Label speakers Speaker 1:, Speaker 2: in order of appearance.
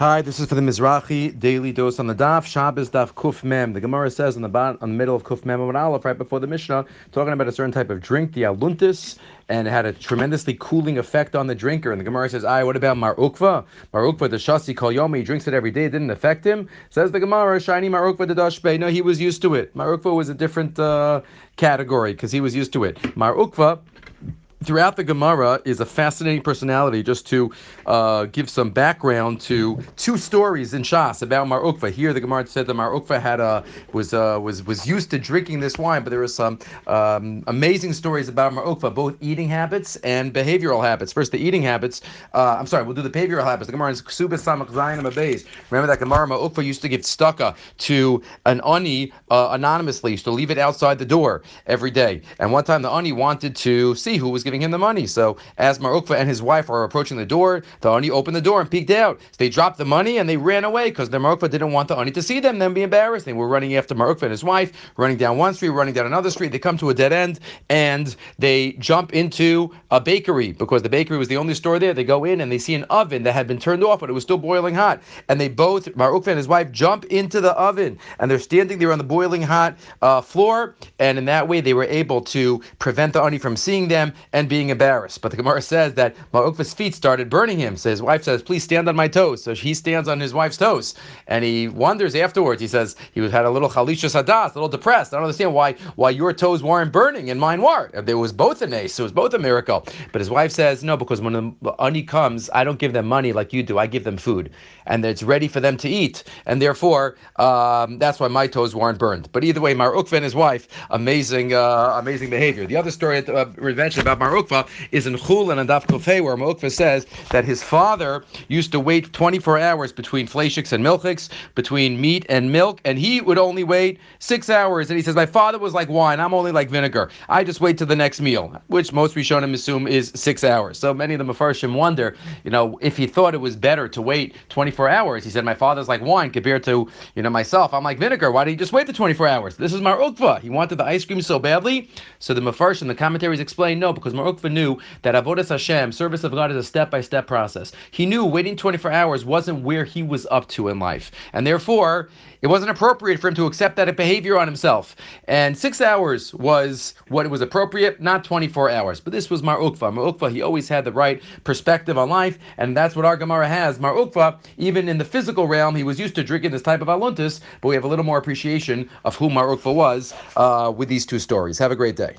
Speaker 1: Hi, this is for the Mizrahi daily dose on the Daf Shabbos Daf Kuf Mem. The Gemara says on the bottom, on the middle of Kuf Mem and Aleph, right before the Mishnah, talking about a certain type of drink, the aluntis, and it had a tremendously cooling effect on the drinker. And the Gemara says, "I what about Mar Ukva? Marukva the Shasi Kol Yomi, he drinks it every day. It didn't affect him." Says the Gemara, "Shiny Mar Ukva the Dashbe." No, he was used to it. Mar Ukva was a different uh, category because he was used to it. Mar Ukva throughout the Gemara is a fascinating personality. Just to uh, give some background to two stories in Shas about Mar Ukva. Here, the Gemara said that Mar Ukva had a was uh, was was used to drinking this wine, but there are some um, amazing stories about Mar Ukva, both eating habits and behavioral habits. First, the eating habits. Uh, I'm sorry, we'll do the behavioral habits. The Gemara is Ksubas Samach Zayin. Remember that Gemara Mar Ukva used to give tzedakah to an ani uh, anonymously. Used to leave it outside the door every day. And one time, the ani wanted to see who was giving him the money. So as Mar Ukva and his wife are approaching the door, the Ani opened the door and peeked out. So they dropped the money and they ran away because the Mar Ukva didn't want the Ani to see them, then be embarrassed. They were running after Mar Ukva and his wife, running down one street, running down another street. They come to a dead end and they jump into a bakery because the bakery was the only store there. They go in and they see an oven that had been turned off, but it was still boiling hot. And they both, Mar Ukva and his wife, jump into the oven and they're standing there on the boiling hot uh, floor. And in that way, they were able to prevent the Ani from seeing them and being embarrassed. But the Gemara says that Mar Ukva's feet started burning him. So his wife says, please stand on my toes. So he stands on his wife's toes. And he wonders afterwards, he says, he had a little chalisha sadas, a little depressed. I don't understand why why your toes weren't burning and mine weren't. There was both an ace, it was both a miracle. But his wife says, no, because when the ani comes, I don't give them money like you do. I give them food. And it's ready for them to eat. And therefore, um, that's why my toes weren't burned. But either way, Mar Ukva and his wife, amazing, uh, amazing behavior. The other story uh, mentioned about Mar Ukva is in Chullin Daf Kofei, where Mar Ukva says that his father used to wait 24 hours between fleishiks and milchiks, between meat and milk, and he would only wait six hours. And he says, My father was like wine, I'm only like vinegar. I just wait to the next meal, which most Rishonim assume is six hours. So many of the Mefarshim wonder, you know, if he thought it was better to wait 24 hours. He said, My father's like wine compared to, you know, myself. I'm like vinegar. Why did he just wait the 24 hours? This is Mar Ukva. He wanted the ice cream so badly. So the Mefarshim, the commentaries explain, no, because Mar Ukva knew that Avodas Hashem, service of God, is a step by step process. He knew waiting 24 hours wasn't where he was up to in life. And therefore, it wasn't appropriate for him to accept that behavior on himself. And six hours was what was appropriate, not 24 hours. But this was Mar Ukva. Mar Ukva, he always had the right perspective on life, and that's what our Gemara has. Mar Ukva, even in the physical realm, he was used to drinking this type of aluntis, but we have a little more appreciation of who Mar Ukva was uh, with these two stories. Have a great day.